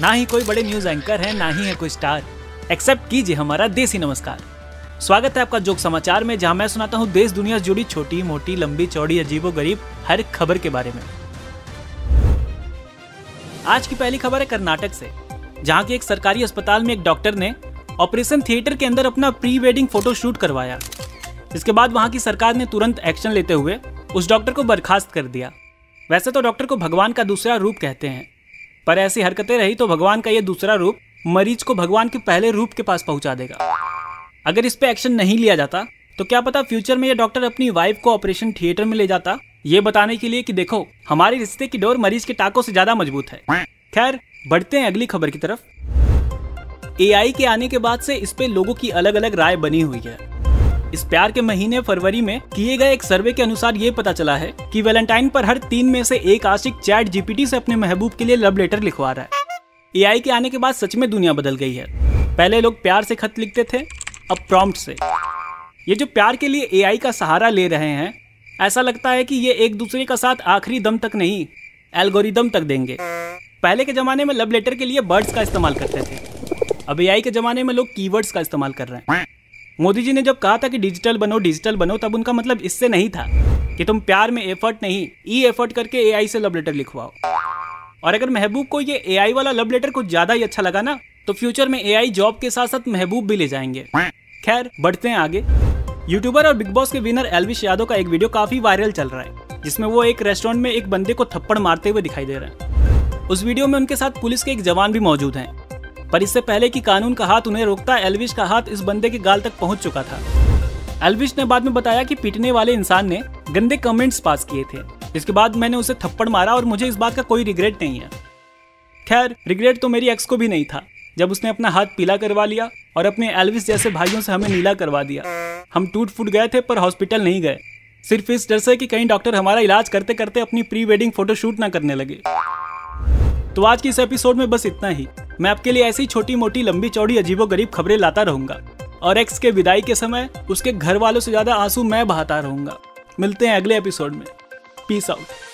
ना ही कोई बड़े न्यूज़ एंकर है, ना ही है कोई स्टार एक्सेप्ट कीजिए हमारा देसी नमस्कार। स्वागत है आपका जोक समाचार में, जहाँ मैं सुनाता हूँ देश, दुनिया से जुड़ी छोटी, मोटी, लंबी, चौड़ी, अजीबो, गरीब, हर खबर के बारे में। आज की पहली खबर है कर्नाटक से, जहाँ के एक सरकारी अस्पताल में एक डॉक्टर ने ऑपरेशन थिएटर के अंदर अपना प्री वेडिंग फ़ोटो शूट करवाया। इसके बाद वहाँ की सरकार ने तुरंत एक्शन लेते हुए उस डॉक्टर को बर्खास्त कर दिया। वैसे तो डॉक्टर को भगवान का दूसरा रूप कहते हैं। पर ऐसी हरकतें रही तो भगवान का यह दूसरा रूप मरीज़ को भगवान के पहले रूप के पास पहुँचा देगा। अगर इस पे एक्शन नहीं लिया जाता तो क्या पता फ्यूचर में ये डॉक्टर अपनी वाइफ को ऑपरेशन थिएटर में ले जाता, ये बताने के लिए कि देखो, हमारे रिश्ते की डोर मरीज़ के टाकों से ज़्यादा मज़बूत है। खैर, बढ़ते हैं अगली खबर की तरफ़। एआई के आने के बाद से इस पे लोगों की अलग अलग राय बनी हुई है। इस प्यार के महीने फरवरी में किए गए एक सर्वे के अनुसार ये पता चला है कि वैलेंटाइन पर हर तीन में से एक आशिक चैट जीपीटी से अपने महबूब के लिए लव लेटर लिखवा रहा है। एआई के आने के बाद सच में दुनिया बदल गई है। पहले लोग प्यार से खत लिखते थे, अब प्रॉम्प्ट से। ये जो प्यार के लिए एआई का सहारा ले रहे हैं, ऐसा लगता है कि ये एक दूसरे का साथ आखिरी दम तक नहीं, एल्गोरिदम तक देंगे। पहले के जमाने में लव लेटर के लिए बर्ड्स का इस्तेमाल करते थे, अब एआई के जमाने में लोग कीवर्ड्स का इस्तेमाल कर रहे हैं। मोदी जी ने जब कहा था कि डिजिटल बनो डिजिटल बनो, तब उनका मतलब इससे नहीं था कि तुम प्यार में एफर्ट नहीं ई एफर्ट करके एआई से लव लेटर लिखवाओ। और अगर महबूब को ये एआई वाला लव लेटर कुछ ज़्यादा ही अच्छा लगा ना तो फ्यूचर में एआई जॉब के साथ साथ महबूब भी ले जाएँगे। खैर, बढ़ते हैं आगे। यूट्यूबर और बिग बॉस के विनर एलविश यादव का एक वीडियो काफ़ी वायरल चल रहा है, जिसमें वो एक रेस्टोरेंट में एक बंदे को थप्पड़ मारते हुए दिखाई दे रहे हैं। उस वीडियो में उनके साथ पुलिस के एक जवान भी मौजूद हैं। पर इससे पहले कि कानून का हाथ उन्हें रोकता, एलविश का हाथ इस बंदे के गाल तक पहुँच चुका था। एलविश ने बाद में बताया कि पीटने वाले इंसान ने गंदे कमेंट्स पास किए थे। जिसके बाद मैंने उसे थप्पड़ मारा और मुझे इस बात का कोई रिग्रेट नहीं है। खैर रिग्रेट तो मेरी एक्स को भी नहीं था। जब उसने अपना हाथ पीला करवा लिया और अपने एल्विस जैसे भाइयों से हमें नीला करवा दिया। हम टूट फूट गए थे पर हॉस्पिटल नहीं गए। सिर्फ़ इस डर से कि कहीं डॉक्टर हमारा इलाज करते करते अपनी प्री वेडिंग फ़ोटो शूट ना करने लगे। तो आज की इस एपिसोड में बस इतना ही। मैं आपके लिए ऐसी छोटी मोटी लंबी चौड़ी अजीबो गरीब खबरें लाता रहूँगा। और एक्स के विदाई के समय, उसके घर वालों से ज़्यादा आँसू मैं बहाता रहूँगा। मिलते हैं अगले एपिसोड में। Peace out